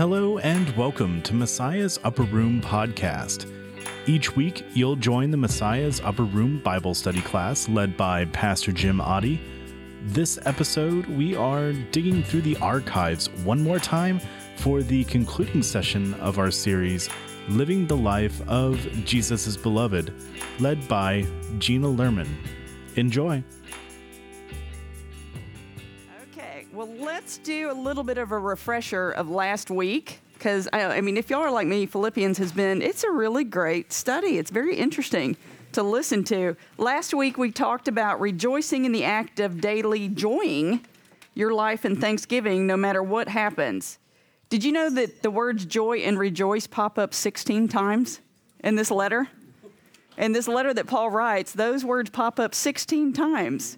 Hello and welcome to Messiah's Upper Room podcast. Each week, you'll join the Messiah's Upper Room Bible study class led by Pastor Jim Oddie. This episode, we are digging through the archives one more time for the concluding session of our series, Living the Life of Jesus' Beloved, led by Gina Lehrmann. Enjoy. Well, let's do a little bit of a refresher of last week. Because, I, I mean, if y'all are like me, Philippians has been, it's a really great study. It's very interesting to listen to. Last week, we talked about rejoicing in the act of daily joying your life in thanksgiving no matter what happens. Did you know that the words joy and rejoice pop up 16 times in this letter? In this letter that Paul writes, those words pop up 16 times.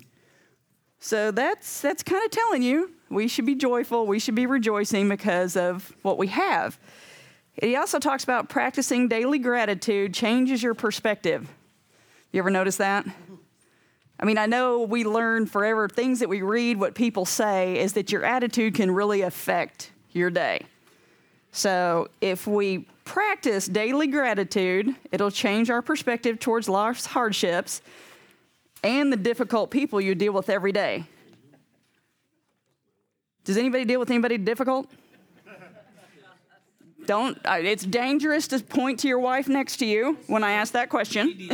So that's that's kind of telling you we should be joyful, we should be rejoicing because of what we have. He also talks about practicing daily gratitude changes your perspective. You ever notice that? I mean, I know we learn forever things that we read, what people say, is that your attitude can really affect your day. So if we practice daily gratitude, it'll change our perspective towards life's hardships and the difficult people you deal with every day. Does anybody deal with anybody difficult? Don't, uh, it's dangerous to point to your wife next to you when I ask that question.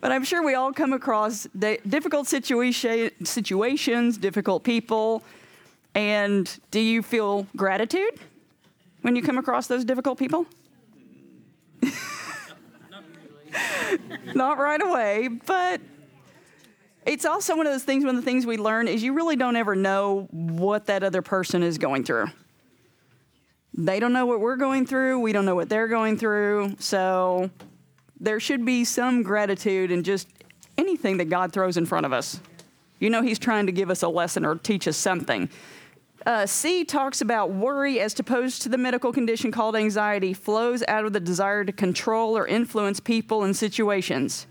but I'm sure we all come across difficult situation, situations, difficult people. And do you feel gratitude when you come across those difficult people? Not right away, but it's also one of those things, one of the things we learn is you really don't ever know what that other person is going through. They don't know what we're going through, we don't know what they're going through. So there should be some gratitude in just anything that God throws in front of us. You know, He's trying to give us a lesson or teach us something. Uh, C talks about worry as opposed to the medical condition called anxiety flows out of the desire to control or influence people and situations.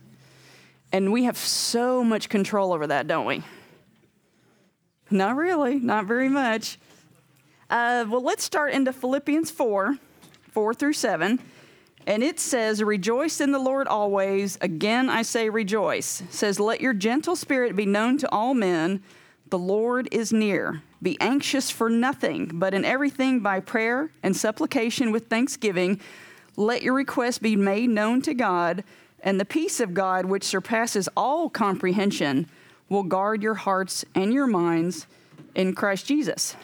And we have so much control over that, don't we? Not really, not very much. Uh, well, let's start into Philippians 4 4 through 7. And it says, Rejoice in the Lord always. Again, I say rejoice. It says, Let your gentle spirit be known to all men. The Lord is near. Be anxious for nothing, but in everything by prayer and supplication with thanksgiving, let your requests be made known to God, and the peace of God, which surpasses all comprehension, will guard your hearts and your minds in Christ Jesus.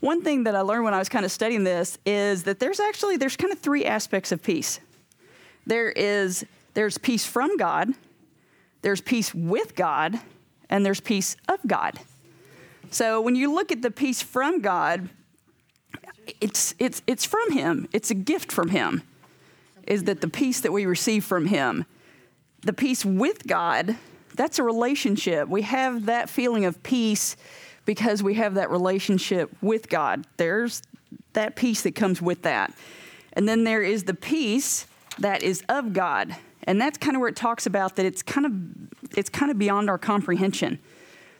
One thing that I learned when I was kind of studying this is that there's actually there's kind of three aspects of peace. There is there's peace from God, there's peace with God, and there's peace of God. So when you look at the peace from God, it's, it's, it's from Him, it's a gift from Him, is that the peace that we receive from Him. The peace with God, that's a relationship. We have that feeling of peace because we have that relationship with God. There's that peace that comes with that. And then there is the peace that is of God. And that's kind of where it talks about that it's kind of it's kind of beyond our comprehension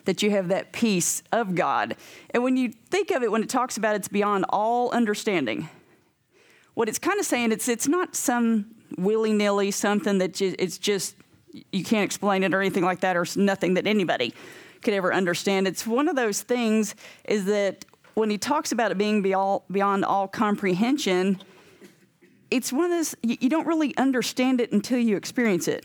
that you have that peace of God. And when you think of it, when it talks about it's beyond all understanding, what it's kind of saying, it's, it's not some willy nilly something that you, it's just, you can't explain it or anything like that, or nothing that anybody could ever understand. It's one of those things is that when he talks about it being beyond, all comprehension, it's one of those, you don't really understand it until you experience it.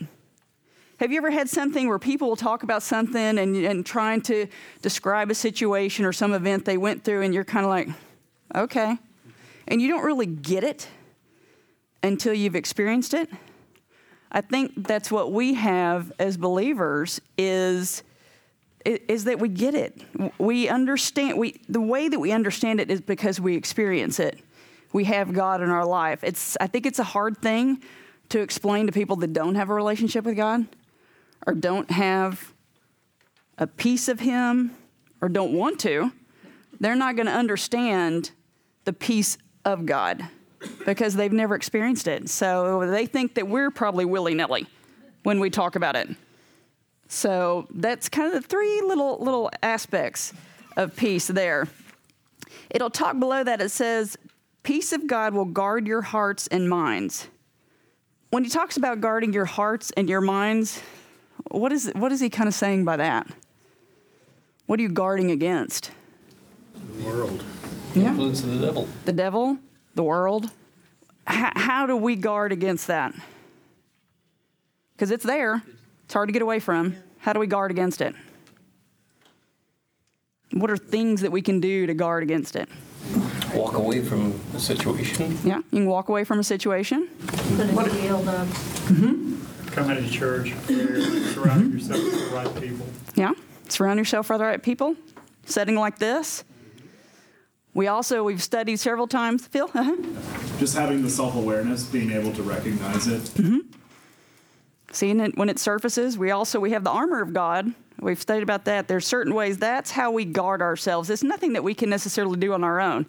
Have you ever had something where people will talk about something and, and trying to describe a situation or some event they went through, and you're kind of like, okay. And you don't really get it until you've experienced it? I think that's what we have as believers is is that we get it. We understand we the way that we understand it is because we experience it. We have God in our life. It's I think it's a hard thing to explain to people that don't have a relationship with God or don't have a piece of Him or don't want to, they're not going to understand the peace of God because they've never experienced it. So they think that we're probably willy nilly when we talk about it. So that's kind of the three little little aspects of peace there. It'll talk below that, it says, Peace of God will guard your hearts and minds. When he talks about guarding your hearts and your minds, what is, what is he kind of saying by that? What are you guarding against? The world. Yeah. Influence of the devil. The devil, the world. H- how do we guard against that? Because it's there, it's hard to get away from. How do we guard against it? What are things that we can do to guard against it? Walk away from the situation. Yeah, you can walk away from a situation. Put a shield up. Mm-hmm. Come into church, surround yourself with the right people. Yeah, surround yourself with the right people. Setting like this. We also we've studied several times. Phil, uh-huh. Just having the self awareness, being able to recognize it. Mm-hmm. seeing it when it surfaces. We also we have the armor of God. We've studied about that. There's certain ways that's how we guard ourselves. It's nothing that we can necessarily do on our own.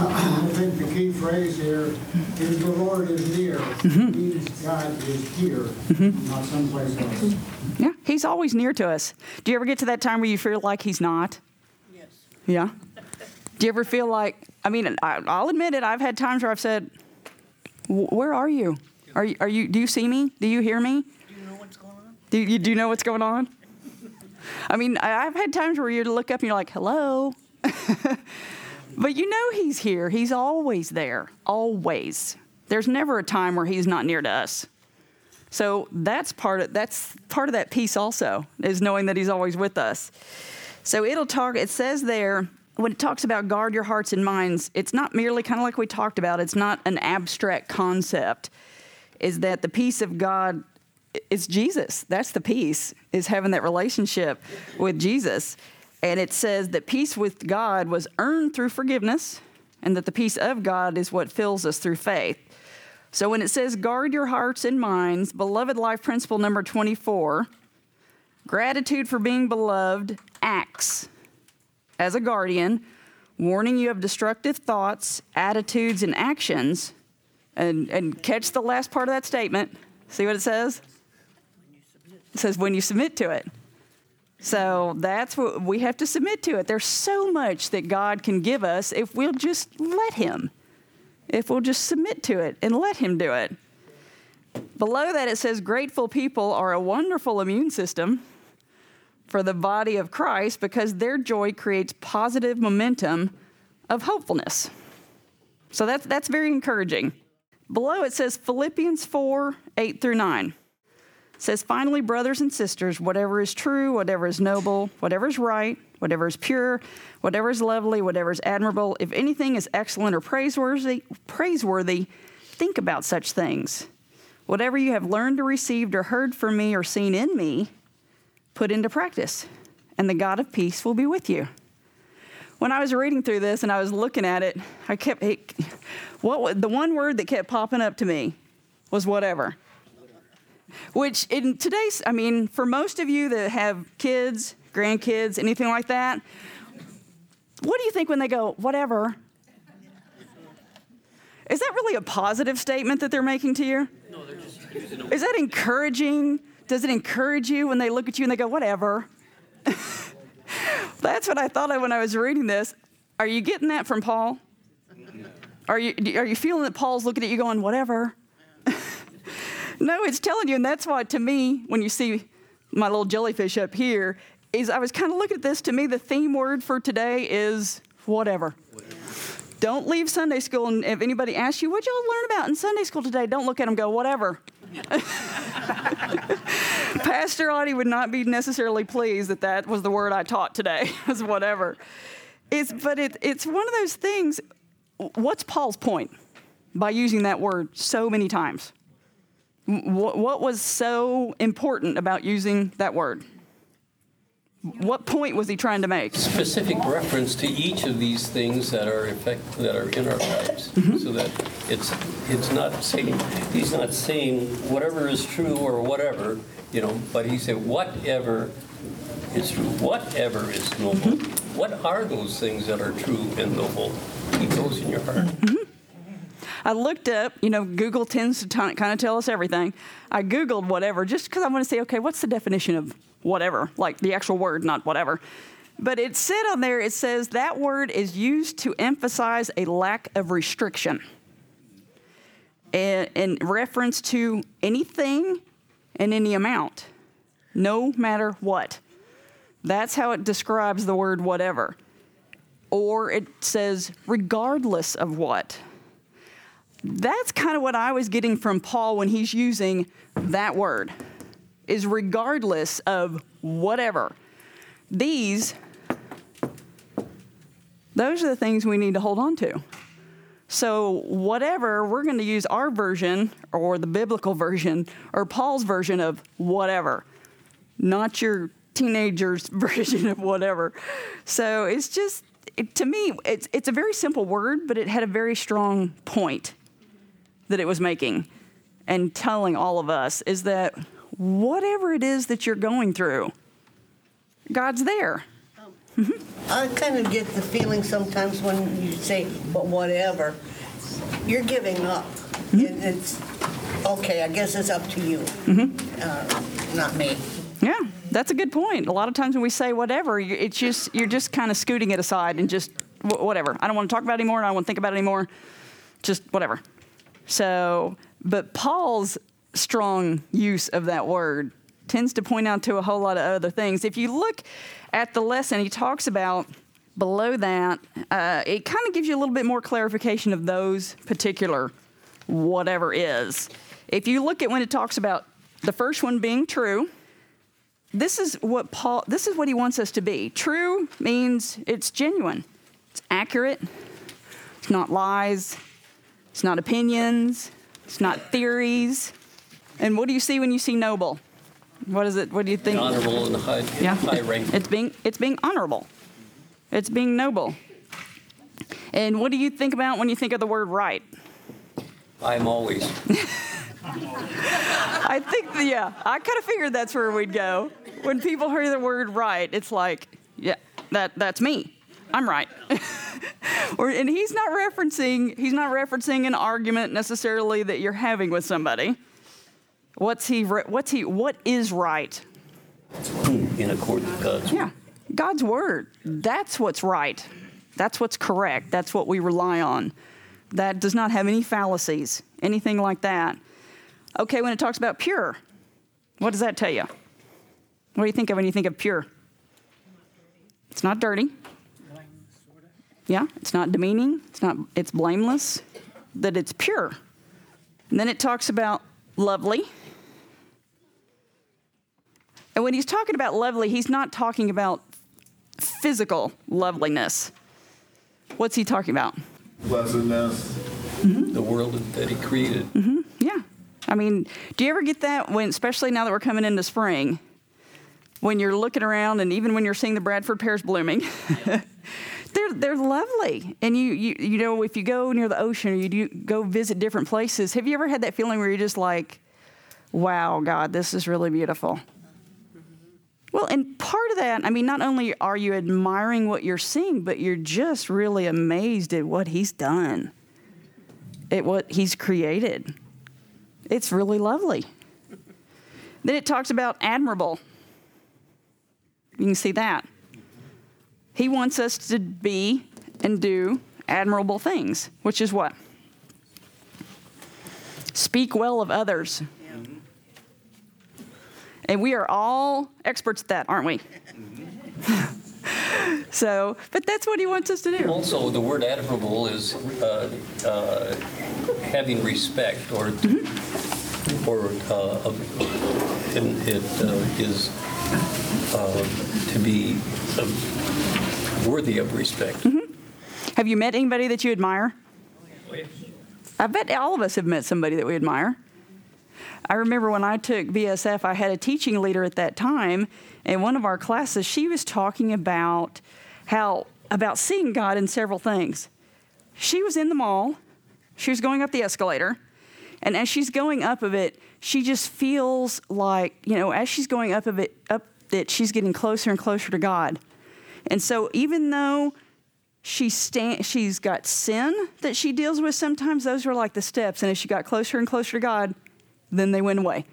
I think the key phrase here is the Lord is near. Mm-hmm. Means God is here, mm-hmm. not someplace else. Yeah, He's always near to us. Do you ever get to that time where you feel like He's not? Yes. Yeah. Do you ever feel like? I mean, I, I'll admit it. I've had times where I've said, "Where are you? Are you? Are you? Do you see me? Do you hear me? Do you know what's going on? Do you do you know what's going on?" I mean, I've had times where you look up and you're like, "Hello," but you know He's here. He's always there. Always. There's never a time where He's not near to us. So that's part of that's part of that piece also is knowing that He's always with us. So it'll talk. It says there when it talks about guard your hearts and minds. It's not merely kind of like we talked about. It's not an abstract concept. Is that the peace of God? It's Jesus. That's the peace. Is having that relationship with Jesus. And it says that peace with God was earned through forgiveness, and that the peace of God is what fills us through faith. So when it says guard your hearts and minds, beloved life principle number 24, gratitude for being beloved acts as a guardian, warning you of destructive thoughts, attitudes, and actions. And, and catch the last part of that statement. See what it says? It says when you submit to it. So that's what we have to submit to it. There's so much that God can give us if we'll just let Him, if we'll just submit to it and let Him do it. Below that, it says grateful people are a wonderful immune system for the body of Christ because their joy creates positive momentum of hopefulness. So that's, that's very encouraging. Below it says Philippians 4 8 through 9 says, Finally, brothers and sisters, whatever is true, whatever is noble, whatever is right, whatever is pure, whatever is lovely, whatever is admirable, if anything is excellent or praiseworthy, praiseworthy, think about such things. Whatever you have learned or received or heard from me or seen in me, put into practice, and the God of peace will be with you. When I was reading through this and I was looking at it, I kept it, what the one word that kept popping up to me was whatever. Which in today's, I mean, for most of you that have kids, grandkids, anything like that, what do you think when they go, whatever? Is that really a positive statement that they're making to you? No, they're just using Is that encouraging? Does it encourage you when they look at you and they go, whatever? That's what I thought of when I was reading this. Are you getting that from Paul? Are you, are you feeling that Paul's looking at you going, whatever? no, it's telling you, and that's why to me, when you see my little jellyfish up here, is I was kind of looking at this. To me, the theme word for today is whatever. Don't leave Sunday school, and if anybody asks you, what y'all learn about in Sunday school today, don't look at them go, whatever. Pastor Audie would not be necessarily pleased that that was the word I taught today, was whatever. It's, but it, it's one of those things. What's Paul's point by using that word so many times? What, what was so important about using that word? What point was he trying to make? Specific reference to each of these things that are effect, that are in our lives, mm-hmm. so that it's it's not saying he's not saying whatever is true or whatever, you know, but he said whatever is true, whatever is noble. Mm-hmm. What are those things that are true and noble? Keep those in your heart. Mm-hmm. I looked up, you know, Google tends to t- kind of tell us everything. I Googled whatever just because I want to say, okay, what's the definition of whatever? Like the actual word, not whatever. But it said on there, it says that word is used to emphasize a lack of restriction in, in reference to anything and any amount, no matter what. That's how it describes the word whatever. Or it says regardless of what. That's kind of what I was getting from Paul when he's using that word is regardless of whatever. These those are the things we need to hold on to. So, whatever, we're going to use our version or the biblical version or Paul's version of whatever, not your teenager's version of whatever. So, it's just, it, to me, it's, it's a very simple word, but it had a very strong point that it was making and telling all of us is that whatever it is that you're going through, God's there. I kind of get the feeling sometimes when you say, but whatever, you're giving up. And it's, okay, I guess it's up to you, uh, not me. Yeah, that's a good point. A lot of times when we say whatever, it's just you're just kind of scooting it aside and just wh- whatever. I don't want to talk about it anymore. I don't want to think about it anymore. Just whatever. So, but Paul's strong use of that word tends to point out to a whole lot of other things. If you look at the lesson, he talks about below that, uh, it kind of gives you a little bit more clarification of those particular whatever is. If you look at when it talks about the first one being true, this is what Paul this is what he wants us to be. True means it's genuine. It's accurate. It's not lies. It's not opinions. It's not theories. And what do you see when you see noble? What is it? What do you think? Honorable and high, Yeah. high rank. It's being it's being honorable. It's being noble. And what do you think about when you think of the word right? I'm always. I think, yeah, I kind of figured that's where we'd go. When people hear the word right, it's like, yeah, that, that's me. I'm right. or, and he's not referencing, he's not referencing an argument necessarily that you're having with somebody. What's he, what's he, what is right? in accordance with God's Yeah, God's word. That's what's right. That's what's correct. That's what we rely on. That does not have any fallacies, anything like that. Okay, when it talks about pure, what does that tell you? What do you think of when you think of pure? It's not dirty. Yeah, it's not demeaning. It's not. It's blameless. That it's pure. And then it talks about lovely. And when he's talking about lovely, he's not talking about physical loveliness. What's he talking about? Pleasantness. Mm-hmm. the world that He created. Mm-hmm. Yeah. I mean, do you ever get that when, especially now that we're coming into spring, when you're looking around and even when you're seeing the Bradford pears blooming, they're they're lovely. And you you you know if you go near the ocean or you do go visit different places, have you ever had that feeling where you're just like, "Wow, God, this is really beautiful." Well, and part of that, I mean, not only are you admiring what you're seeing, but you're just really amazed at what He's done, at what He's created. It's really lovely. Then it talks about admirable. You can see that. He wants us to be and do admirable things, which is what? Speak well of others. And we are all experts at that, aren't we? so, but that's what he wants us to do. Also, the word admirable is uh, uh, having respect or or uh, and it uh, is uh, to be uh, worthy of respect. Have you met anybody that you admire? I bet all of us have met somebody that we admire. I remember when I took BSF, I had a teaching leader at that time, and one of our classes, she was talking about how about seeing God in several things. She was in the mall, she was going up the escalator, and as she's going up of it, she just feels like, you know, as she's going up of it, up that she's getting closer and closer to God. And so even though she she's got sin that she deals with sometimes, those are like the steps. And as she got closer and closer to God, then they went away.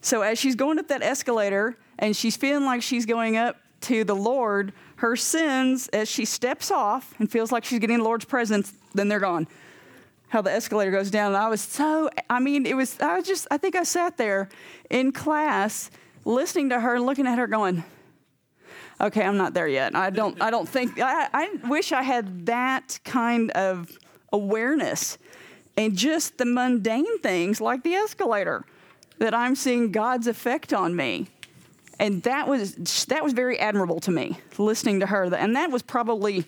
So as she's going up that escalator and she's feeling like she's going up to the Lord, her sins, as she steps off and feels like she's getting the Lord's presence, then they're gone. How the escalator goes down. And I was so, I mean, it was, I was just, I think I sat there in class listening to her and looking at her going, okay, I'm not there yet. I don't, I don't think, I, I wish I had that kind of awareness and just the mundane things like the escalator that I'm seeing God's effect on me. And that was, that was very admirable to me, listening to her. And that was probably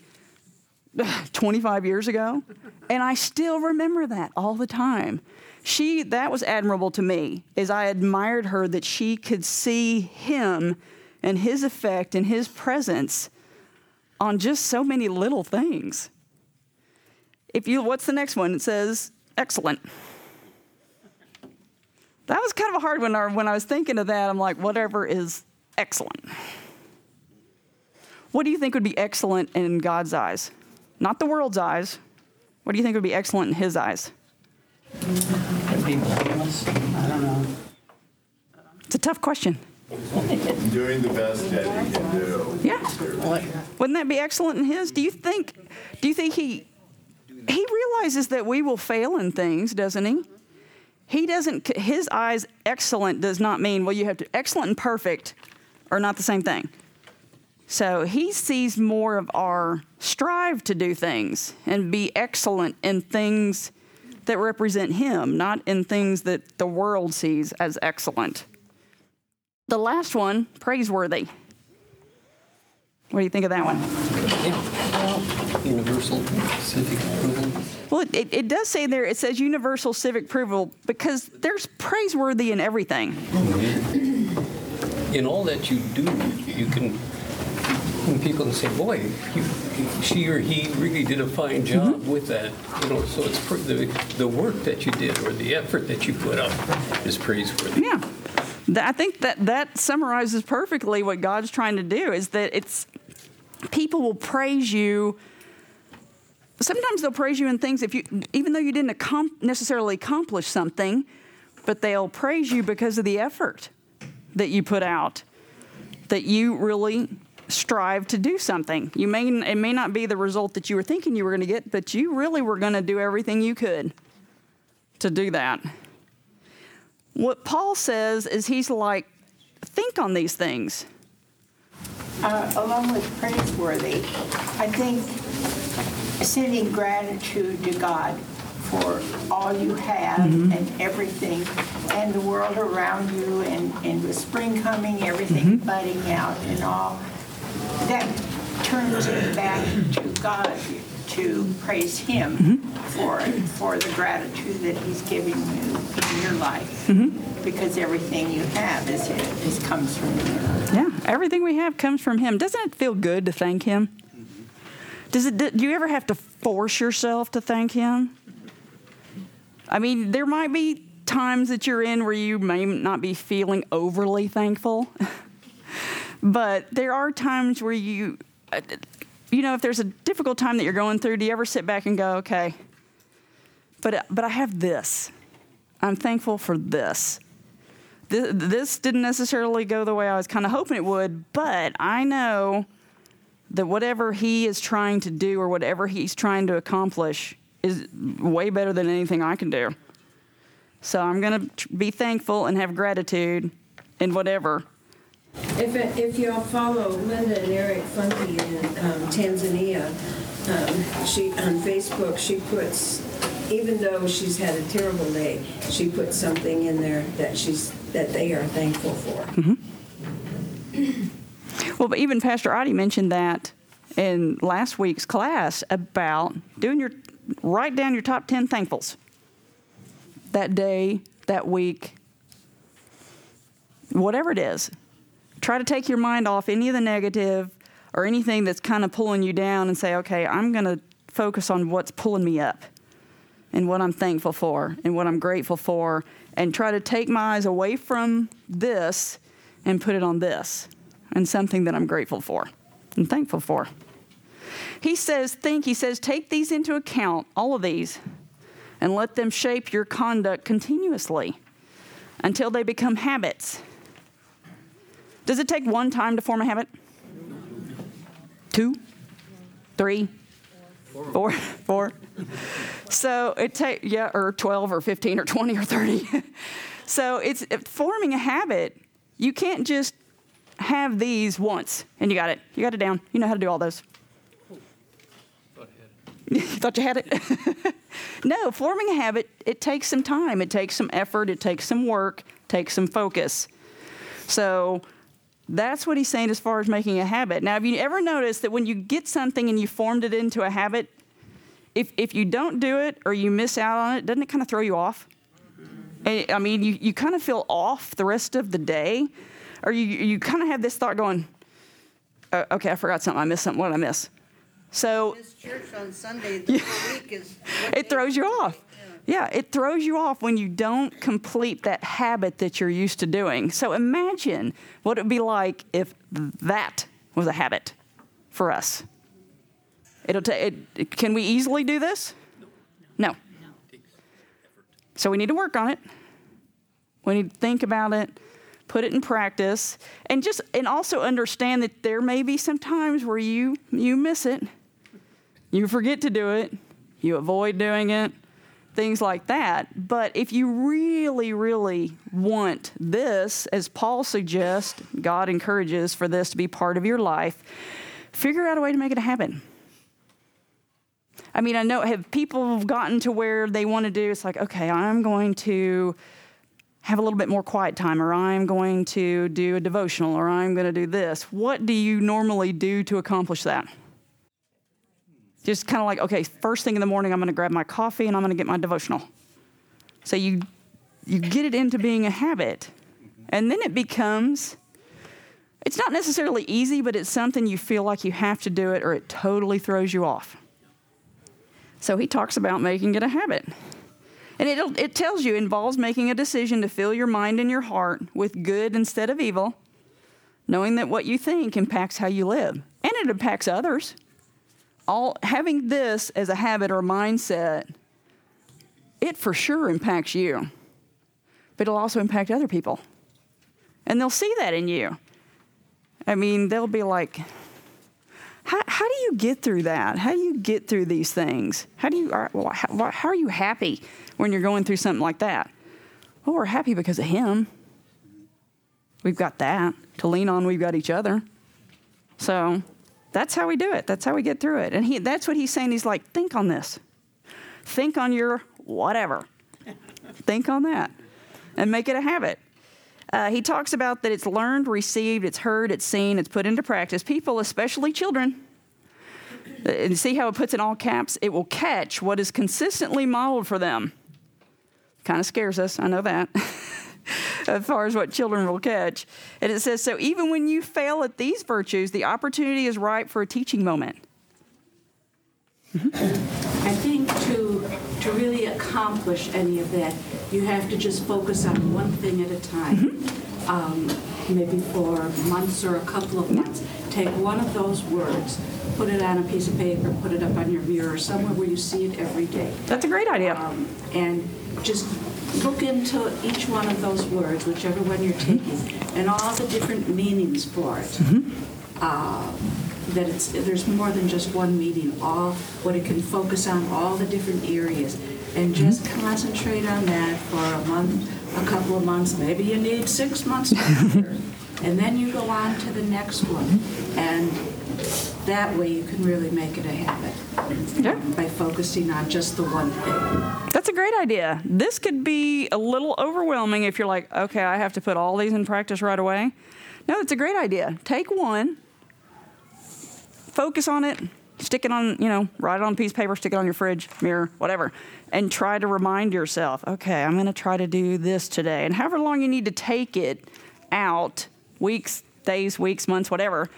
25 years ago. And I still remember that all the time. She, that was admirable to me, as I admired her that she could see him and his effect and his presence on just so many little things. If you, what's the next one? It says, excellent. That was kind of a hard one. When I was thinking of that, I'm like, whatever is excellent. What do you think would be excellent in God's eyes? Not the world's eyes. What do you think would be excellent in His eyes? Be blameless? I don't know. It's a tough question. Doing the best that he can do. Yeah. Wouldn't that be excellent in His? Do you think? Do you think He He realizes that we will fail in things, doesn't He? He doesn't. His eyes excellent does not mean well. You have to excellent and perfect are not the same thing. So he sees more of our strive to do things and be excellent in things that represent him, not in things that the world sees as excellent. The last one, praiseworthy. What do you think of that one? Universal civic approval. Well, it, it does say there, it says universal civic approval because there's praiseworthy in everything. In all that you do, you can, when people can say, boy, you, she or he really did a fine mm-hmm. job with that. You know, so it's pr- the, the work that you did or the effort that you put up is praiseworthy. Yeah. Th- I think that that summarizes perfectly what God's trying to do is that it's people will praise you sometimes they'll praise you in things if you even though you didn't accom- necessarily accomplish something but they'll praise you because of the effort that you put out that you really strive to do something. You may it may not be the result that you were thinking you were going to get but you really were going to do everything you could to do that. What paul says is he's like think on these things. Uh, along with praiseworthy, I think sending gratitude to God for all you have mm-hmm. and everything, and the world around you, and, and with spring coming, everything mm-hmm. budding out and all, that turns it back to God to praise Him mm-hmm. for for the gratitude that He's giving you in your life, because everything you have is is comes from Him. Yeah, everything we have comes from Him. Doesn't it feel good to thank Him? Does it? Do you ever have to force yourself to thank Him? I mean, there might be times that you're in where you may not be feeling overly thankful, but there are times where you, you know, if there's a difficult time that you're going through, do you ever sit back and go, okay, but but I have this. I'm thankful for this Th- this didn't necessarily go the way I was kind of hoping it would, but I know that whatever he is trying to do or whatever he's trying to accomplish is way better than anything I can do. So I'm going to be thankful and have gratitude in whatever. If, if y'all follow Linda and Eric Funky in um, Tanzania, um, she, on Facebook, she puts, even though she's had a terrible day, she puts something in there that she's, that they are thankful for. Well, but even Pastor Audie mentioned that in last week's class about doing your, write down your top 10 thankfuls that day, that week, whatever it is. Try to take your mind off any of the negative or anything that's kind of pulling you down and say, okay, I'm going to focus on what's pulling me up and what I'm thankful for and what I'm grateful for and try to take my eyes away from this and put it on this and something that I'm grateful for and thankful for. He says, think, he says, take these into account, all of these, and let them shape your conduct continuously until they become habits. Does it take one time to form a habit? two, three, four, four. So it take yeah, or 12 or 15 or 20 or 30. so it's forming a habit. You can't just have these once and you got it. You got it down. You know how to do all those. You thought you had it? no, forming a habit, it takes some time, it takes some effort, it takes some work, takes some focus. So that's what he's saying as far as making a habit. Now, have you ever noticed that when you get something and you formed it into a habit, if, if you don't do it or you miss out on it, doesn't it kind of throw you off? And, I mean, you, you kind of feel off the rest of the day, or you, you kind of have this thought going, uh, okay, I forgot something, I missed something, what did I miss? So This church on Sunday, the whole week is. it throws you off. Yeah, it throws you off when you don't complete that habit that you're used to doing. So imagine what it would be like if that was a habit for us. It'll take. It, can we easily do this? No. No. So we need to work on it. We need to think about it, put it in practice, and just and also understand that there may be some times where you you miss it. You forget to do it, you avoid doing it, things like that. But if you really, really want this, as Paul suggests, God encourages for this to be part of your life, figure out a way to make it a habit. I mean, I know have people gotten to where they want to do it's like, okay, I'm going to have a little bit more quiet time, or I'm going to do a devotional, or I'm going to do this. What do you normally do to accomplish that? Just kind of like, okay, first thing in the morning, I'm going to grab my coffee and I'm going to get my devotional. So you you get it into being a habit, and then it becomes. It's not necessarily easy, but it's something you feel like you have to do it, or it totally throws you off. So he talks about making it a habit. And it, it tells you involves making a decision to fill your mind and your heart with good instead of evil, knowing that what you think impacts how you live, and it impacts others. All having this as a habit or mindset, it for sure impacts you, but it'll also impact other people, and they'll see that in you. I mean, they'll be like, how, how do you get through that? How do you get through these things? How do you, are- well, how, how are you happy when you're going through something like that? Well, we're happy because of Him. We've got that to lean on. We've got each other. So that's how we do it. That's how we get through it. And he, that's what he's saying. He's like, think on this. Think on your whatever. think on that and make it a habit. Uh, he talks about that it's learned, received, it's heard, it's seen, it's put into practice. People, especially children, uh, and see how it puts in all caps, it will catch what is consistently modeled for them. Kind of scares us, I know that, as far as what children will catch. And it says, so even when you fail at these virtues, the opportunity is ripe for a teaching moment. I think to, to really accomplish any of that, you have to just focus on one thing at a time. Um, maybe for months or a couple of months. Take one of those words, put it on a piece of paper, put it up on your mirror, somewhere where you see it every day. That's a great idea. Um, and just look into each one of those words, whichever one you're taking, and all the different meanings for it. Uh, that it's there's more than just one meaning. All what it can focus on, all the different areas, and just concentrate on that for a month, a couple of months. Maybe you need six months, and then you go on to the next one, and that way you can really make it a habit Yeah. by focusing on just the one thing. That's a great idea. This could be a little overwhelming if you're like, okay, I have to put all these in practice right away. No, it's a great idea. Take one, focus on it, stick it on, you know, write it on a piece of paper, stick it on your fridge, mirror, whatever, and try to remind yourself, okay, I'm going to try to do this today. And however long you need to take it out, weeks, days, weeks, months, whatever,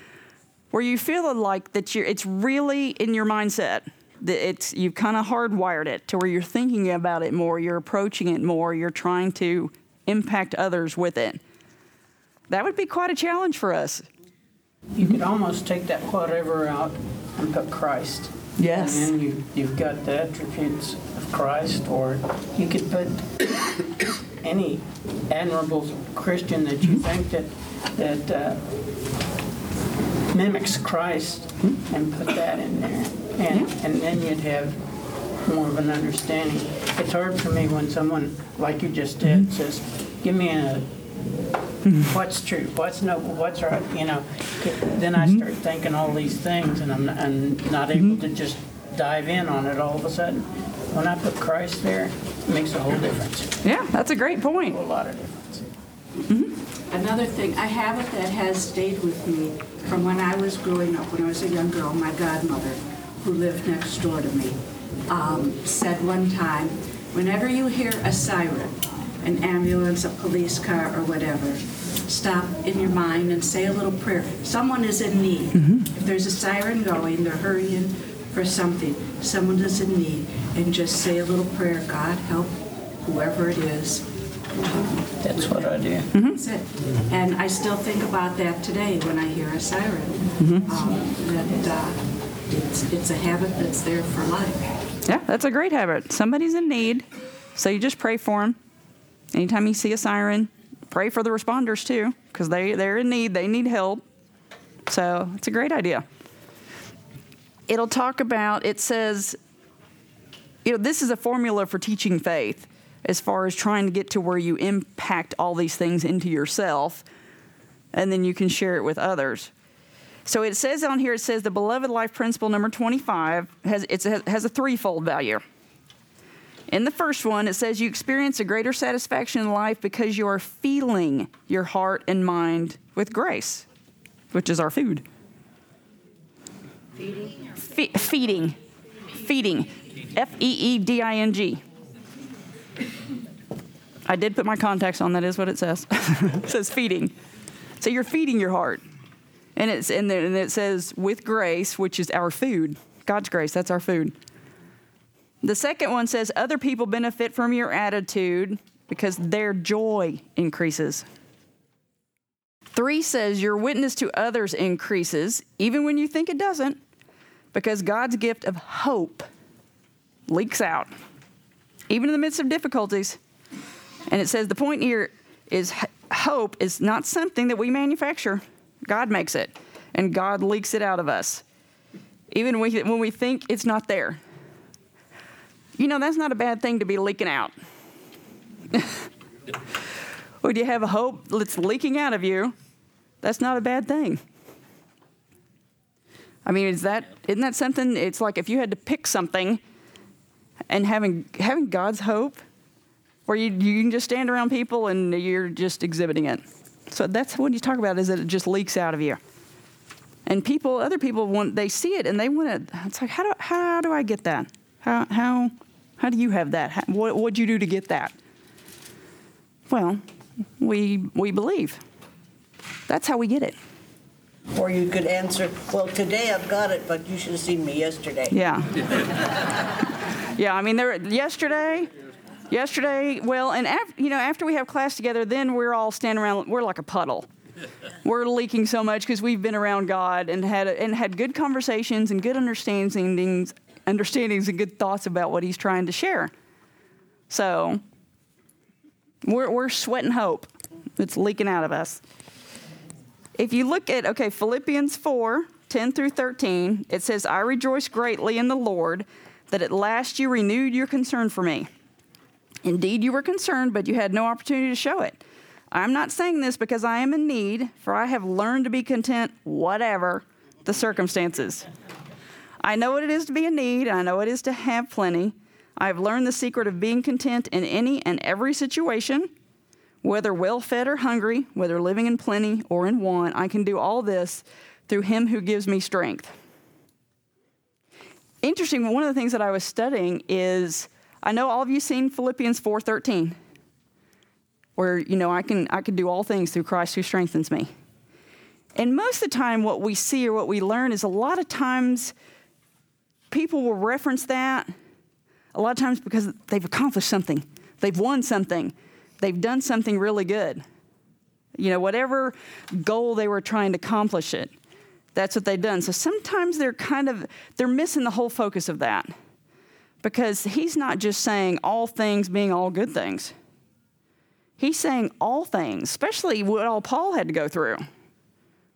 where you feel like that you're, it's really in your mindset. That it's you've kind of hardwired it to where you're thinking about it more, you're approaching it more, you're trying to impact others with it. That would be quite a challenge for us. You could almost take that whatever out and put Christ. Yes. And then you, you've got the attributes of Christ, or you could put any admirable Christian that you mm-hmm. think that, that uh, mimics Christ mm-hmm. and put that in there. And, and then you'd have more of an understanding. It's hard for me when someone, like you just did, mm-hmm. says, give me a, what's true, what's noble, what's right, you know. Then I mm-hmm. start thinking all these things and I'm, I'm not mm-hmm. able to just dive in on it all of a sudden. When I put Christ there, it makes a whole difference. Yeah, that's a great point. A whole lot of difference. Mm-hmm. Another thing, I a habit that has stayed with me from when I was growing up, when I was a young girl, my godmother, who lived next door to me, um, said one time, whenever you hear a siren, an ambulance, a police car, or whatever, stop in your mind and say a little prayer. Someone is in need. If there's a siren going, they're hurrying for something, someone is in need, and just say a little prayer, God help whoever it is. That's what I do. That's it. And I still think about that today when I hear a siren. Um, That uh, it's, it's a habit that's there for life. Yeah, that's a great habit. Somebody's in need, so you just pray for them. Anytime you see a siren, pray for the responders too, because they, they're in need, they need help. So it's a great idea. It'll talk about, it says, you know, this is a formula for teaching faith as far as trying to get to where you impact all these things into yourself and then you can share it with others. So it says on here, it says the beloved life principle number 25 has, it's a, has a threefold value. In the first one, it says you experience a greater satisfaction in life because you are feeling your heart and mind with grace, which is our food. Feeding? Fe- feeding. Feeding. F E E D I N G. I did put my contacts on, that is what it says. it says feeding. So you're feeding your heart. And, it's, and, and it says with grace, which is our food. God's grace, that's our food. The second one says other people benefit from your attitude because their joy increases. Three says your witness to others increases, even when you think it doesn't, because God's gift of hope leaks out, even in the midst of difficulties. And it says the point here is hope is not something that we manufacture. God makes it, and God leaks it out of us, even when we think it's not there. You know, that's not a bad thing to be leaking out. when you have a hope that's leaking out of you, that's not a bad thing. I mean, is that isn't that something? It's like if you had to pick something, and having having God's hope, where you you can just stand around people and you're just exhibiting it. So that's what you talk about is that it just leaks out of you. And people, other people want they see it and they want to. It's like how do how do I get that? How how how do you have that? How, what what'd you do to get that? Well, we we believe. That's how we get it. Or you could answer, well, today I've got it, but you should have seen me yesterday. Yeah. yeah, I mean, there yesterday, yesterday. Well, and after, you know, after we have class together, then we're all standing around. We're like a puddle. We're leaking so much because we've been around God and had and had good conversations and good understandings, understandings and good thoughts about what He's trying to share. So we're we're sweating hope. It's leaking out of us. If you look at, okay, Philippians 4 10 through 13, it says, I rejoice greatly in the Lord that at last you renewed your concern for me. Indeed, you were concerned, but you had no opportunity to show it. I'm not saying this because I am in need, for I have learned to be content, whatever the circumstances. I know what it is to be in need, and I know what it is to have plenty. I have learned the secret of being content in any and every situation. Whether well fed or hungry, whether living in plenty or in want, I can do all this through him who gives me strength. Interesting, one of the things that I was studying is I know all of you seen Philippians 4:13 where you know I can I can do all things through Christ who strengthens me. And most of the time what we see or what we learn is a lot of times people will reference that a lot of times because they've accomplished something. They've won something they've done something really good. You know, whatever goal they were trying to accomplish it, that's what they've done. So sometimes they're kind of they're missing the whole focus of that. Because he's not just saying all things being all good things. He's saying all things, especially what all Paul had to go through.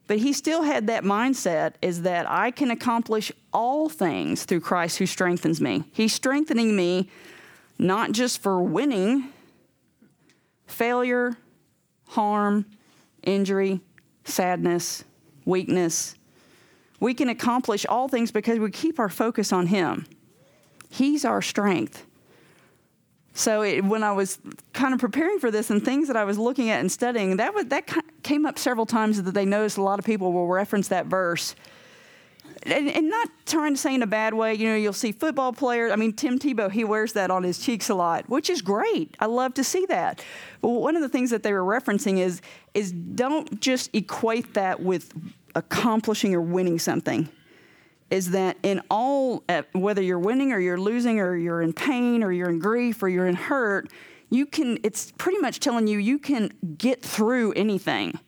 But he still had that mindset is that I can accomplish all things through Christ who strengthens me. He's strengthening me not just for winning, failure, harm, injury, sadness, weakness. We can accomplish all things because we keep our focus on Him. He's our strength. So it, when I was kind of preparing for this and things that I was looking at and studying, that that came up several times that they noticed a lot of people will reference that verse. And, and, not trying to say in a bad way, you know, you'll see football players. I mean, Tim Tebow, he wears that on his cheeks a lot, which is great. I love to see that. But one of the things that they were referencing is, is don't just equate that with accomplishing or winning something is that in all, uh, whether you're winning or you're losing or you're in pain or you're in grief or you're in hurt, you can, it's pretty much telling you you can get through anything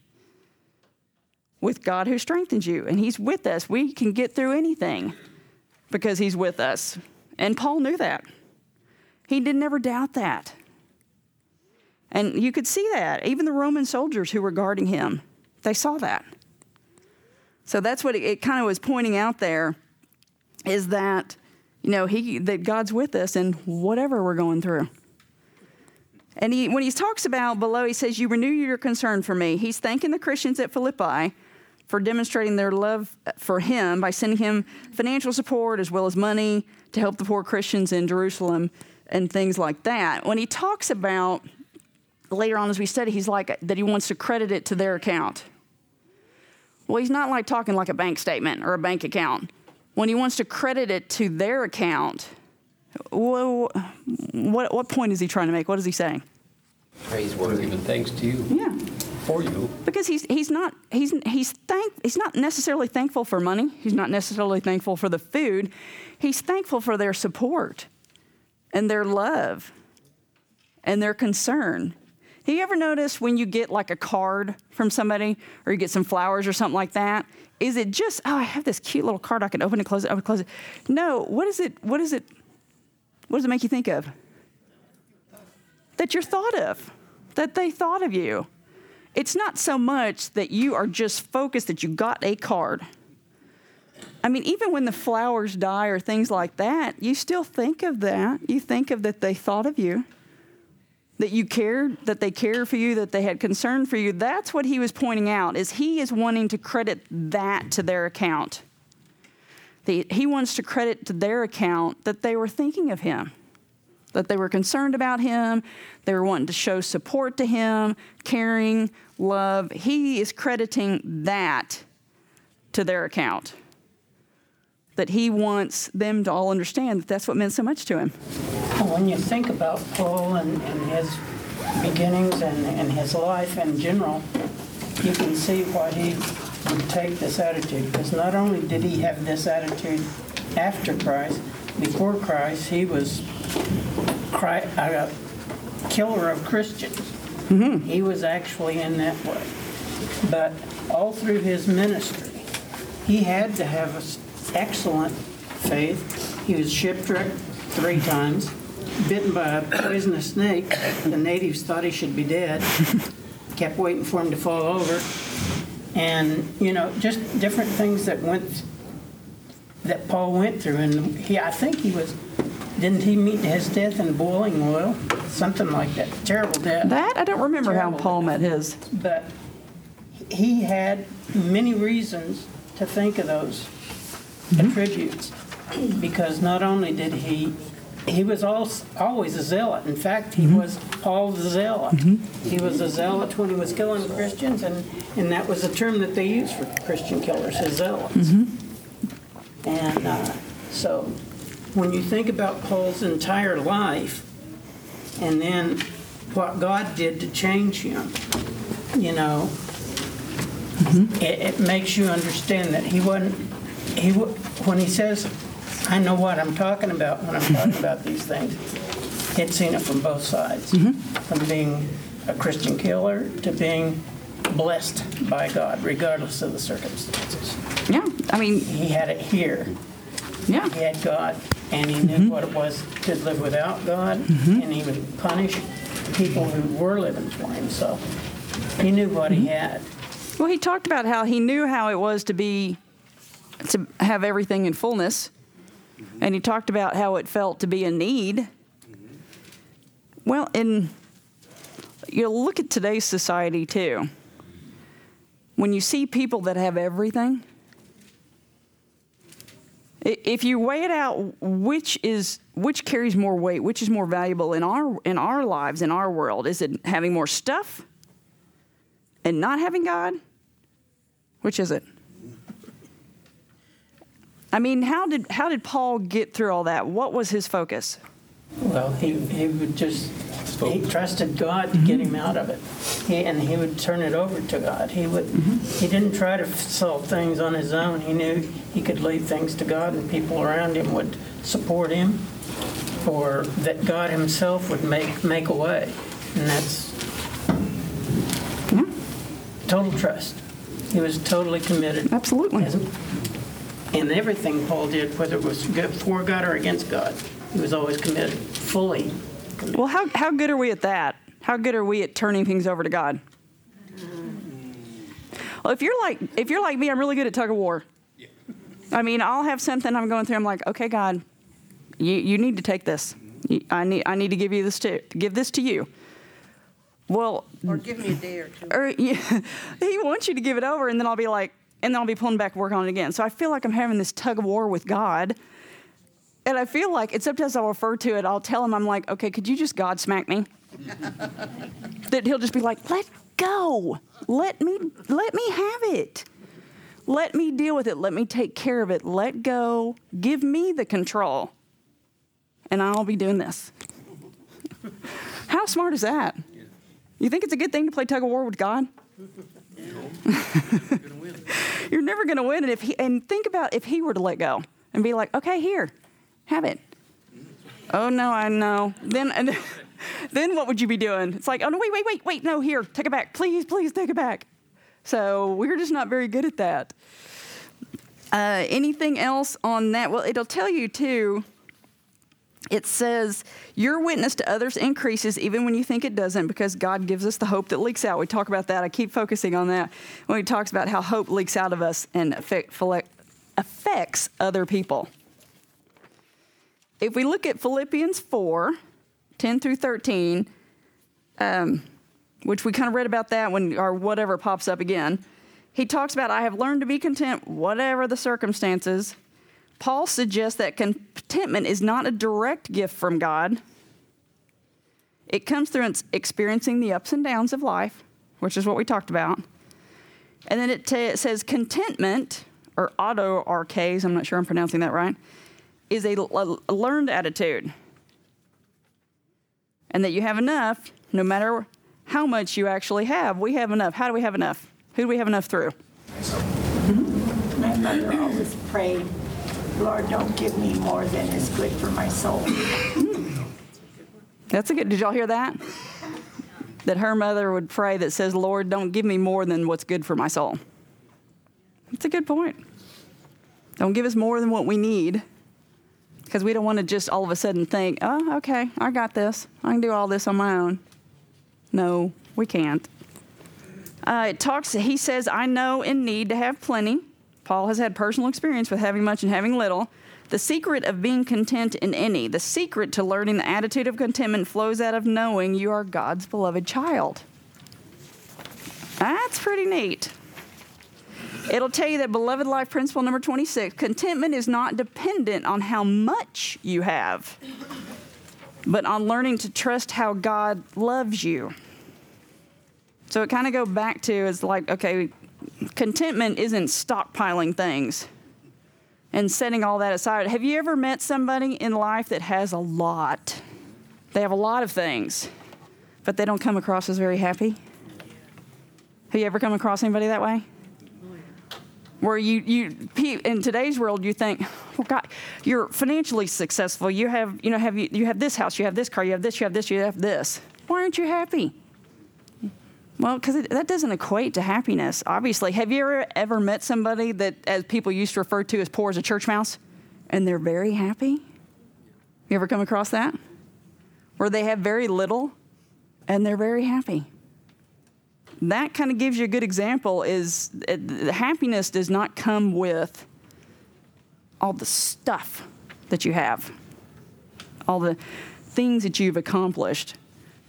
with God who strengthens you. And He's with us. We can get through anything because He's with us. And Paul knew that. He did never doubt that. And you could see that. Even the Roman soldiers who were guarding him, they saw that. So that's what it, it kind of was pointing out there is that, you know, he, that God's with us in whatever we're going through. And he, when he talks about below, he says, You renew your concern for me. He's thanking the Christians at Philippi for demonstrating their love for him by sending him financial support as well as money to help the poor Christians in Jerusalem and things like that. When he talks about later on as we study, he's like that he wants to credit it to their account. Well, he's not like talking like a bank statement or a bank account. When he wants to credit it to their account, well, what, what point is he trying to make? What is he saying? Praise worthy, giving thanks to you. Yeah. For you. Because he's, he's not he's he's thank he's not necessarily thankful for money. He's not necessarily thankful for the food. He's thankful for their support and their love and their concern have you ever notice when you get like a card from somebody or you get some flowers or something like that? Is it just, oh, I have this cute little card, I can open and close it, open and close it? No, what is it, what is it, what does it make you think of? That you're thought of, that they thought of you. It's not so much that you are just focused that you got a card. I mean, even when the flowers die or things like that, you still think of that. You think of that they thought of you that you cared, that they cared for you, that they had concern for you. That's what he was pointing out is he is wanting to credit that to their account. he wants to credit to their account that they were thinking of him, that they were concerned about him, they were wanting to show support to him, caring, love. He is crediting that to their account. That he wants them to all understand that that's what meant so much to him. When you think about Paul and, and his beginnings and, and his life in general, you can see why he would take this attitude. Because not only did he have this attitude after Christ, before Christ, he was a killer of Christians. Mm-hmm. He was actually in that way. But all through his ministry, he had to have an excellent faith. He was shipwrecked three times bitten by a poisonous snake. The natives thought he should be dead. Kept waiting for him to fall over. And, you know, just different things that went that Paul went through. And he I think he was didn't he meet his death in boiling oil? Something like that. Terrible death. That I don't remember Terrible how Paul met his. But he had many reasons to think of those. Attributes because not only did he he was always a zealot. In fact, he mm-hmm. was Paul the zealot. Mm-hmm. He was a zealot when he was killing Christians, and, and that was a term that they used for Christian killers, as zealots. Mm-hmm. And uh, so when you think about Paul's entire life, and then what God did to change him, you know, mm-hmm. it, it, makes you understand that he wasn't, he when he says, I know what I'm talking about when I'm talking about these things. He'd seen it from both sides, mm-hmm. from being a Christian killer to being blessed by God, regardless of the circumstances. Yeah, I mean, he had it here. Yeah, he had God, and he knew mm-hmm. what it was to live without God, mm-hmm. and he would punish people who were living for him. So he knew what he had. Well, he talked about how he knew how it was to be, to have everything in fullness. And he talked about how it felt to be in need. Well, and you look at today's society too. When you see people that have everything, if you weigh it out, which is which carries more weight, which is more valuable in our in our lives, in our world? Is it having more stuff and not having God? Which is it? I mean, how did how did Paul get through all that? What was his focus? Well, he, he would just, he trusted God to get mm-hmm. him out of it. He, and he would turn it over to God. He would, mm-hmm. he didn't try to solve things on his own. He knew he could leave things to God and people around him would support him or that God himself would make, make a way. And that's total trust. He was totally committed. Absolutely. In everything Paul did, whether it was good for God or against God, he was always committed, fully Well, how how good are we at that? How good are we at turning things over to God? Well, if you're like if you're like me, I'm really good at tug of war. I mean, I'll have something I'm going through. I'm like, okay, God, you, you need to take this. I need I need to give you this to give this to you. Well, Or give me a day or two. or yeah, he wants you to give it over, and then I'll be like, and then I'll be pulling back, work on it again. So I feel like I'm having this tug of war with God, and I feel like, and sometimes I'll refer to it. I'll tell him, I'm like, okay, could you just God smack me? that he'll just be like, let go, let me, let me have it, let me deal with it, let me take care of it, let go, give me the control, and I'll be doing this. How smart is that? You think it's a good thing to play tug of war with God? You're never going to win. And if he, and think about if he were to let go and be like, okay, here, have it. Oh no, I know. Then and then what would you be doing? It's like, oh no, wait, wait, wait, wait, no, here, take it back, please, please, take it back. So we're just not very good at that. Uh, anything else on that? Well, it'll tell you too. It says your witness to others increases even when you think it doesn't because God gives us the hope that leaks out. We talk about that. I keep focusing on that when he talks about how hope leaks out of us and affect, affects other people. If we look at Philippians 4 10 through 13, um, which we kind of read about that when or whatever pops up again, he talks about, I have learned to be content, whatever the circumstances. Paul suggests that contentment is not a direct gift from God. It comes through experiencing the ups and downs of life, which is what we talked about. And then it, t- it says contentment, or autarkeia, I'm not sure I'm pronouncing that right, is a, l- a learned attitude. And that you have enough no matter how much you actually have. We have enough. How do we have enough? Who do we have enough through? My mother always prayed, Lord, don't give me more than is good for my soul. That's a good. Did y'all hear that? That her mother would pray that says, "Lord, don't give me more than what's good for my soul." That's a good point. Don't give us more than what we need, because we don't want to just all of a sudden think, "Oh, okay, I got this. I can do all this on my own." No, we can't. Uh, it talks. He says, "I know in need to have plenty." Paul has had personal experience with having much and having little. The secret of being content in any, the secret to learning the attitude of contentment flows out of knowing you are God's beloved child. That's pretty neat. It'll tell you that beloved life principle number 26 contentment is not dependent on how much you have, but on learning to trust how God loves you. So it kind of go back to is like, okay, contentment isn't stockpiling things and setting all that aside. Have you ever met somebody in life that has a lot? They have a lot of things, but they don't come across as very happy? Have you ever come across anybody that way? Where you, you in today's world, you think, well, God, you're financially successful. You have, you know, have you, you have this house, you have this car, you have this, you have this, you have this. Why aren't you happy? Well, because that doesn't equate to happiness, obviously. Have you ever, ever met somebody that, as people used to refer to as poor as a church mouse, and they're very happy? You ever come across that? Where they have very little and they're very happy. that kind of gives you a good example is the happiness does not come with all the stuff that you have, all the things that you've accomplished.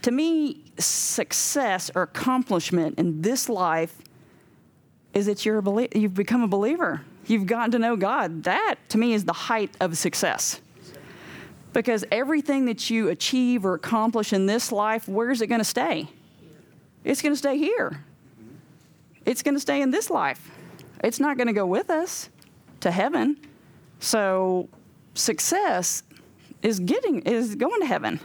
To me, success or accomplishment in this life is that you're a belie- you've become a believer. You've gotten to know God. That, to me, is the height of success. Because everything that you achieve or accomplish in this life, where's it going to stay? It's going to stay here. It's going to stay in this life. It's not going to go with us to heaven. So success is getting is going to heaven.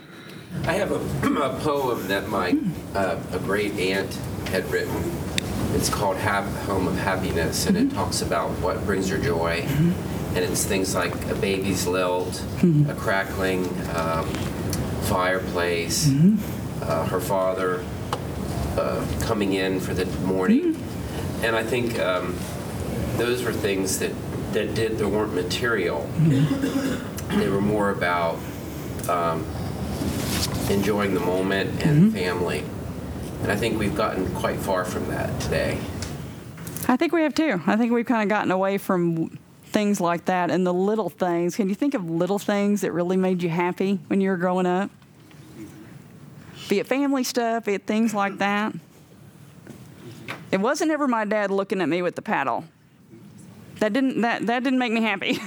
I have a, a poem that my uh, a great aunt had written. It's called Hap- "Home of Happiness," and it talks about what brings her joy. And it's things like a baby's lilt, a crackling um, fireplace, uh, her father uh, coming in for the morning, and I think um, those were things that that did. They weren't material. They were more about um, enjoying the moment and mm-hmm. family. And I think we've gotten quite far from that today. I think we have too. I think we've kind of gotten away from things like that and the little things. Can you think of little things that really made you happy when you were growing up? Be it family stuff, be it things like that. It wasn't ever my dad looking at me with the paddle. That didn't that that didn't make me happy.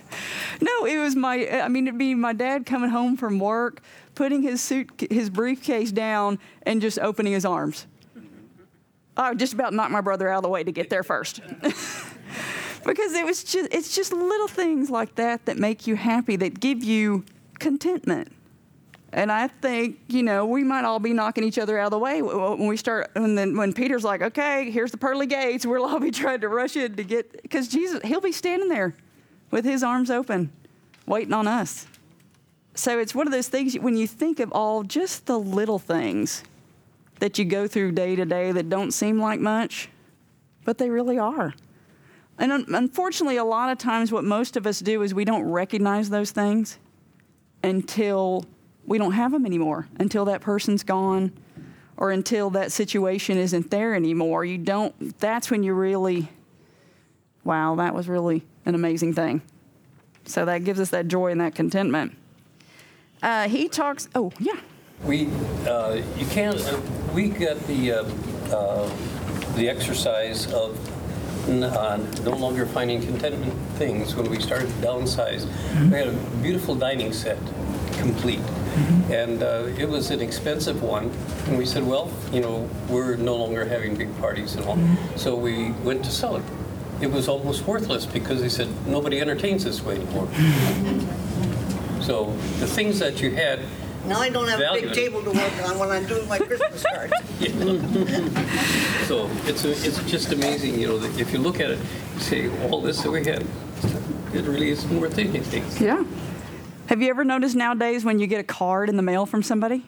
no, it was my I mean it'd be my dad coming home from work, putting his suit his briefcase down and just opening his arms. I just about knocked my brother out of the way to get there first. because it was just it's just little things like that that make you happy that give you contentment. And I think, you know, we might all be knocking each other out of the way when we start, and then when Peter's like, okay, here's the pearly gates, we'll all be trying to rush in to get, because Jesus, he'll be standing there with his arms open, waiting on us. So it's one of those things when you think of all just the little things that you go through day to day that don't seem like much, but they really are. And un- unfortunately, a lot of times what most of us do is we don't recognize those things until we don't have them anymore, until that person's gone or until that situation isn't there anymore. You don't, that's when you really, wow, that was really an amazing thing. So that gives us that joy and that contentment. Uh, he talks, oh, yeah. We, uh, you can't, uh, we got the, uh, uh, the exercise of uh, no longer finding contentment things when we started to downsize. We had a beautiful dining set, complete. And uh, it was an expensive one. And we said, well, you know, we're no longer having big parties and all. So we went to sell it. It was almost worthless because they said, nobody entertains this way anymore. So the things that you had Now I don't have a big it. table to work on when I'm doing my Christmas cards. So it's, a- it's just amazing, you know, that if you look at it, you say, all this that we had, it really isn't worth anything. Yeah. Have you ever noticed nowadays when you get a card in the mail from somebody?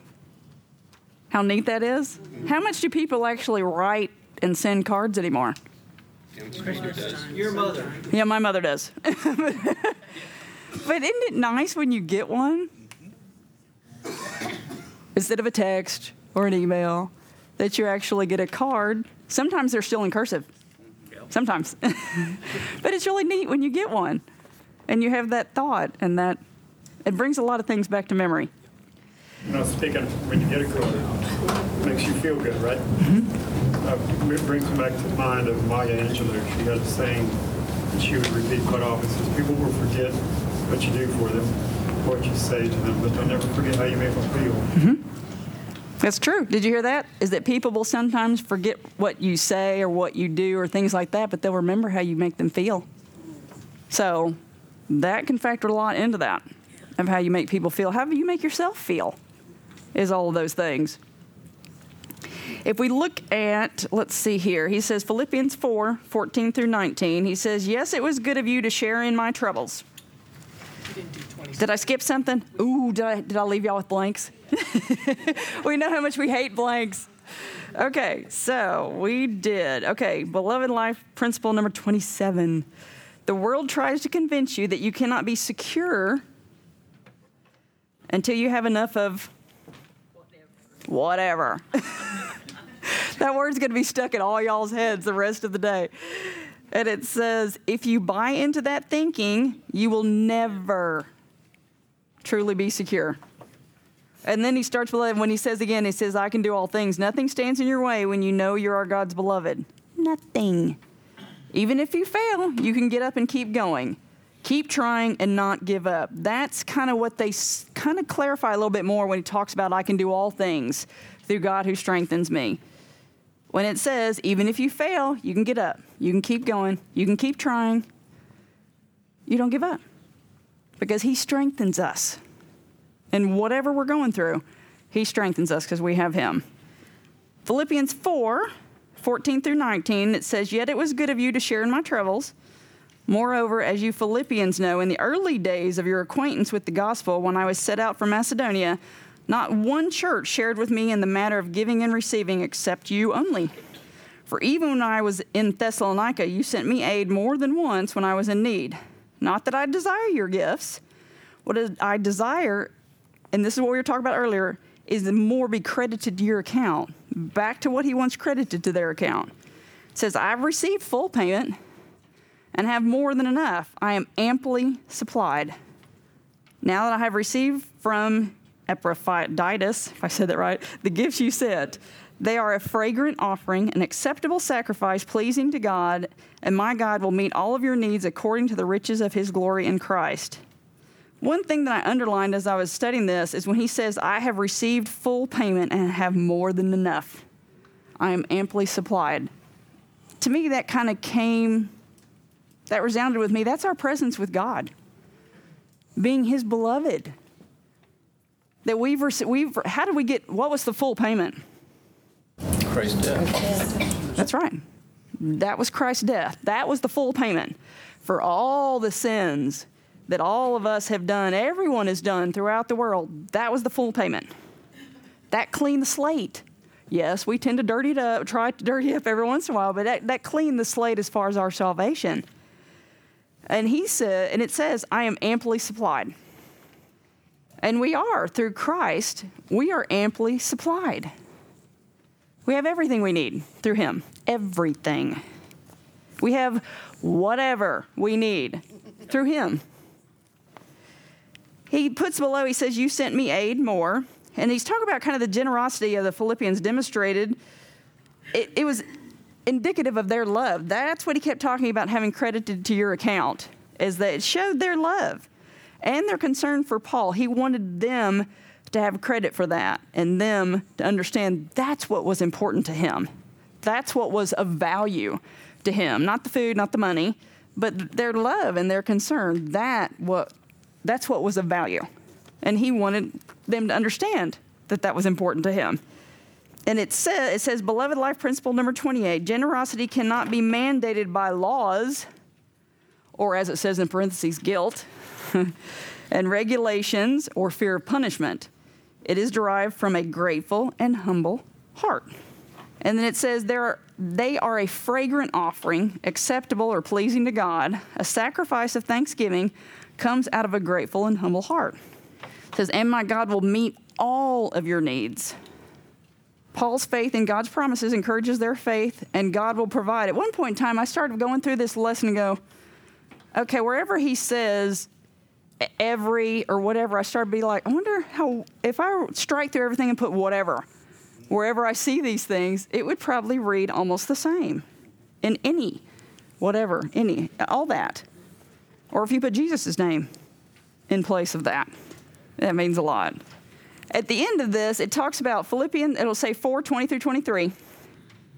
How neat that is? How much do people actually write and send cards anymore? Your mother. Yeah, my mother does. but isn't it nice when you get one? Instead of a text or an email, that you actually get a card. Sometimes they're still in cursive. Sometimes. but it's really neat when you get one and you have that thought and that it brings a lot of things back to memory. You know, speaking, of when you get a card, it makes you feel good, right? Uh, It brings me back to the mind of Maya Angelou. She had a saying that she would repeat quite often. It says, people will forget what you do for them, what you say to them, but they'll never forget how you make them feel. Mm-hmm. That's true. Did you hear that? Is that people will sometimes forget what you say or what you do or things like that, but they'll remember how you make them feel. So that can factor a lot into that of how you make people feel. How you make yourself feel? Is all of those things. If we look at, let's see here, he says Philippians 4 14 through 19, he says, Yes, it was good of you to share in my troubles. Did I skip something? Ooh, did I, did I leave y'all with blanks? we know how much we hate blanks. Okay, so we did. Okay, beloved life principle number 27. The world tries to convince you that you cannot be secure until you have enough of whatever. that word's going to be stuck in all y'all's heads the rest of the day. And it says, if you buy into that thinking, you will never truly be secure. And then he starts when he says again, he says, I can do all things. Nothing stands in your way when you know you're our God's beloved. Nothing. Even if you fail, you can get up and keep going. Keep trying and not give up. That's kind of what they kind of clarify a little bit more when he talks about, I can do all things through God who strengthens me. When it says, even if you fail, you can get up. You can keep going. You can keep trying. You don't give up because He strengthens us. And whatever we're going through, He strengthens us because we have Him. Philippians 4 14 through 19, it says, Yet it was good of you to share in my troubles. Moreover, as you Philippians know, in the early days of your acquaintance with the gospel, when I was set out for Macedonia, not one church shared with me in the matter of giving and receiving except you only. For even when I was in Thessalonica, you sent me aid more than once when I was in need. Not that I desire your gifts. What I desire, and this is what we were talking about earlier, is the more be credited to your account. Back to what he wants credited to their account. It says, I've received full payment and have more than enough. I am amply supplied. Now that I have received from Epaphroditus, if I said that right, the gifts you sent, they are a fragrant offering, an acceptable sacrifice pleasing to God, and my God will meet all of your needs according to the riches of his glory in Christ. One thing that I underlined as I was studying this is when he says, I have received full payment and have more than enough. I am amply supplied. To me, that kind of came, that resounded with me. That's our presence with God, being his beloved. That we've, received, we've how did we get, what was the full payment? Christ's death. That's right. That was Christ's death. That was the full payment for all the sins that all of us have done, everyone has done throughout the world. That was the full payment. That cleaned the slate. Yes, we tend to dirty it up, try to dirty up every once in a while, but that, that cleaned the slate as far as our salvation. And he said, and it says, I am amply supplied. And we are, through Christ, we are amply supplied. We have everything we need through Him. Everything. We have whatever we need through Him. He puts below, he says, You sent me aid more. And he's talking about kind of the generosity of the Philippians demonstrated. It, it was indicative of their love. That's what he kept talking about having credited to your account, is that it showed their love and their concern for Paul. He wanted them to have credit for that and them to understand that's what was important to him. That's what was of value to him, not the food, not the money, but their love and their concern. That what that's what was of value. And he wanted them to understand that that was important to him. And it says, it says, beloved life principle number 28 generosity cannot be mandated by laws, or as it says in parentheses, guilt, and regulations or fear of punishment. It is derived from a grateful and humble heart. And then it says there they are a fragrant offering, acceptable or pleasing to God, a sacrifice of thanksgiving comes out of a grateful and humble heart. It says, And my God will meet all of your needs. Paul's faith in God's promises encourages their faith, and God will provide. At one point in time, I started going through this lesson and go, okay, wherever he says every or whatever, I started to be like, I wonder how, if I strike through everything and put whatever, wherever I see these things, it would probably read almost the same in any, whatever, any, all that. Or if you put Jesus' name in place of that, that means a lot. At the end of this, it talks about Philippians, it'll say 4 20 through 23.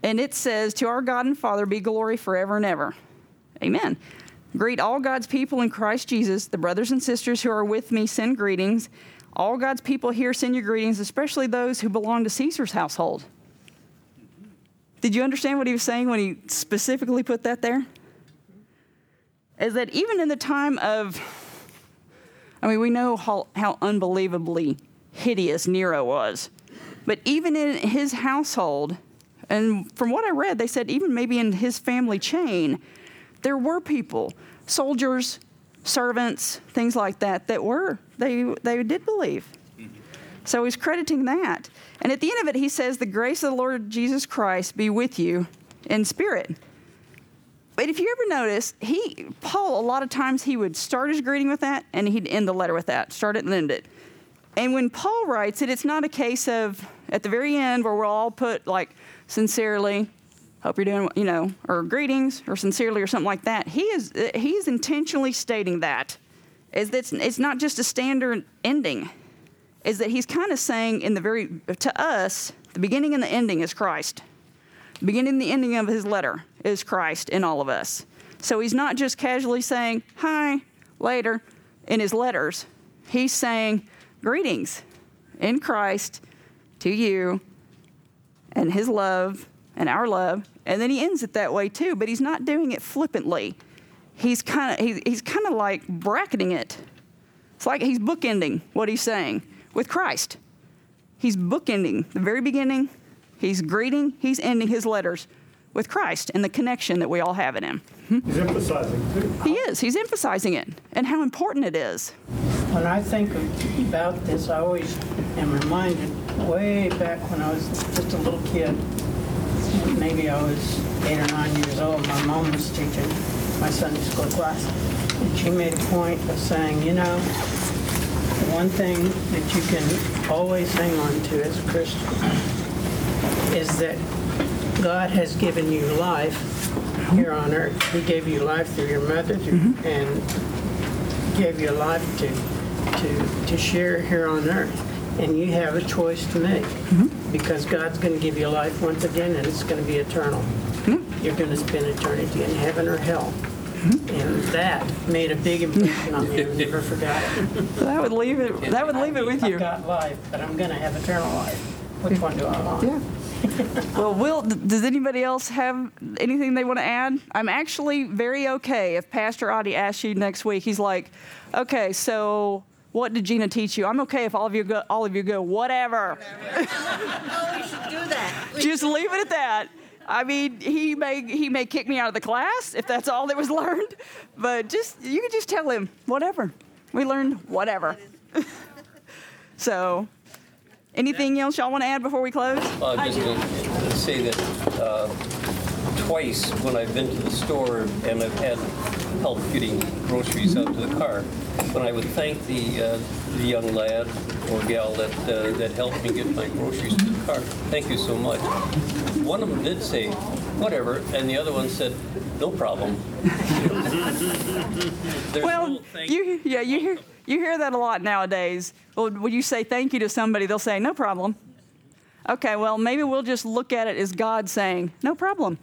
And it says, To our God and Father be glory forever and ever. Amen. Greet all God's people in Christ Jesus. The brothers and sisters who are with me send greetings. All God's people here send your greetings, especially those who belong to Caesar's household. Did you understand what he was saying when he specifically put that there? Is that even in the time of, I mean, we know how, how unbelievably hideous Nero was, but even in his household, and from what I read, they said even maybe in his family chain, there were people, soldiers, servants, things like that, that were, they, they did believe. So he's crediting that. And at the end of it, he says, The grace of the Lord Jesus Christ be with you in spirit. But if you ever notice, he Paul a lot of times he would start his greeting with that and he'd end the letter with that. Start it and end it. And when Paul writes it, it's not a case of at the very end where we'll all put like sincerely, hope you're doing, you know, or greetings or sincerely or something like that. He is he is intentionally stating that is that it's not just a standard ending. Is that he's kind of saying in the very to us, the beginning and the ending is Christ. The beginning and the ending of his letter is Christ in all of us. So he's not just casually saying hi later in his letters. He's saying greetings in Christ to you and his love and our love. And then he ends it that way too, but he's not doing it flippantly. He's kind of he's, he's kind of like bracketing it. It's like he's bookending what he's saying with Christ. He's bookending the very beginning, he's greeting, he's ending his letters with Christ and the connection that we all have in him. Hmm? He's emphasizing too. He is. He's emphasizing it and how important it is. When I think about this, I always am reminded way back when I was just a little kid. Maybe I was eight or nine years old. My mom was teaching my Sunday school class, and she made a point of saying, you know, the one thing that you can always hang on to as a Christian is that God has given you life here on earth. He gave you life through your mother mm-hmm. and gave you a life to, to, to share here on earth. And you have a choice to make mm-hmm. because God's going to give you life once again and it's going to be eternal. Mm-hmm. You're going to spend eternity in heaven or hell. Mm-hmm. And that made a big impression on me. I never forgot it. That would leave it. That would leave it with you. I've got life, but I'm going to have eternal life. Which one do I want? Yeah. well, Will, does anybody else have anything they want to add? I'm actually very okay if Pastor Audie asks you next week. He's like, okay, so what did Gina teach you? I'm okay if all of you go, all of you go, whatever. Oh, we should do that. Just leave it at that. I mean, he may he may kick me out of the class if that's all that was learned, but just you can just tell him whatever. We learned whatever. so, anything else y'all want to add before we close? Uh, just to say that uh, twice when I've been to the store and I've had help getting groceries out to the car, when I would thank the, uh, the young lad or gal that, uh, that helped me get my groceries to the car, thank you so much. One of them did say, whatever, and the other one said, no problem. There's well, no thank you yeah you hear you hear that a lot nowadays. Well, when you say thank you to somebody, they'll say no problem. Okay, well maybe we'll just look at it as God saying no problem.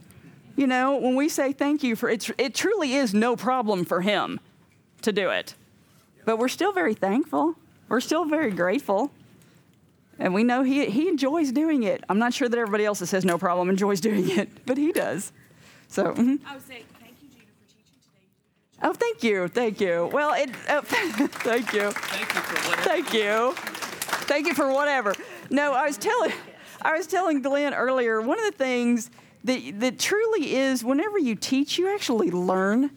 You know, when we say thank you for it, it truly is no problem for Him to do it. But we're still very thankful. We're still very grateful. And we know he, he enjoys doing it. I'm not sure that everybody else that says no problem enjoys doing it, but he does. So, mhm. I would say thank you, Gina, for teaching today. oh, thank you, thank you. Well, it, oh, thank you, Thank you for whatever. thank you, thank you for whatever. No, I was telling, I was telling Glenn earlier. One of the things that that truly is, whenever you teach, you actually learn.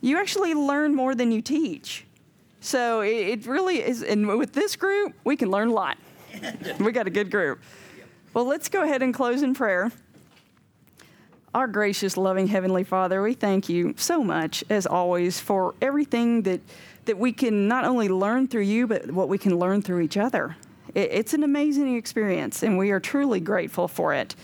You actually learn more than you teach. So it, it really is, and with this group, we can learn a lot. we got a good group. Well, let's go ahead and close in prayer. Our gracious, loving Heavenly Father, we thank you so much, as always, for everything that, that we can not only learn through you, but what we can learn through each other. It, it's an amazing experience, and we are truly grateful for it.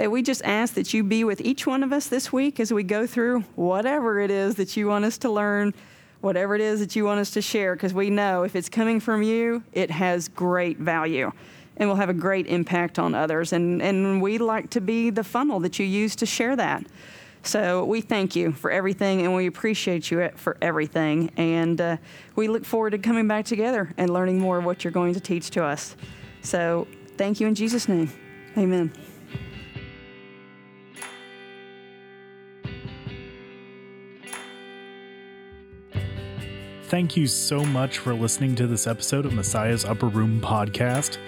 And we just ask that you be with each one of us this week as we go through whatever it is that you want us to learn, whatever it is that you want us to share, because we know if it's coming from you, it has great value and will have a great impact on others. And, and we like to be the funnel that you use to share that. So we thank you for everything and we appreciate you for everything. And uh, we look forward to coming back together and learning more of what you're going to teach to us. So thank you in Jesus' name. Amen. Thank you so much for listening to this episode of Messiah's Upper Room podcast.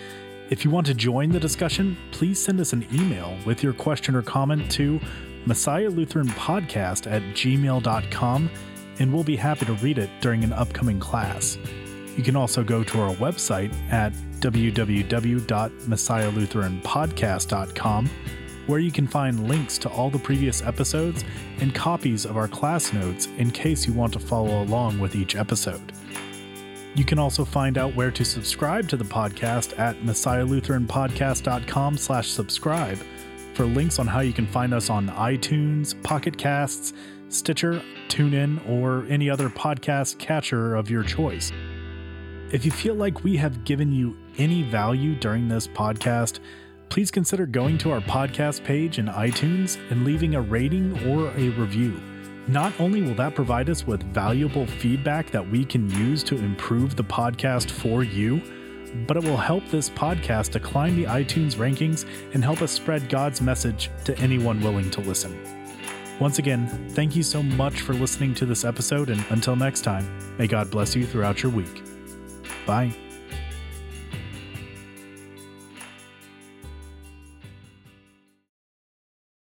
If you want to join the discussion, please send us an email with your question or comment to Messiah Lutheran Podcast at gmail.com, and we'll be happy to read it during an upcoming class. You can also go to our website at www.messiahlutheranpodcast.com, where you can find links to all the previous episodes and copies of our class notes in case you want to follow along with each episode. You can also find out where to subscribe to the podcast at messiahlutheranpodcast.com slash subscribe for links on how you can find us on iTunes, Pocket Casts, Stitcher, TuneIn, or any other podcast catcher of your choice. If you feel like we have given you any value during this podcast, please consider going to our podcast page in iTunes and leaving a rating or a review. Not only will that provide us with valuable feedback that we can use to improve the podcast for you, but it will help this podcast to climb the iTunes rankings and help us spread God's message to anyone willing to listen. Once again, thank you so much for listening to this episode, and until next time, may God bless you throughout your week. Bye.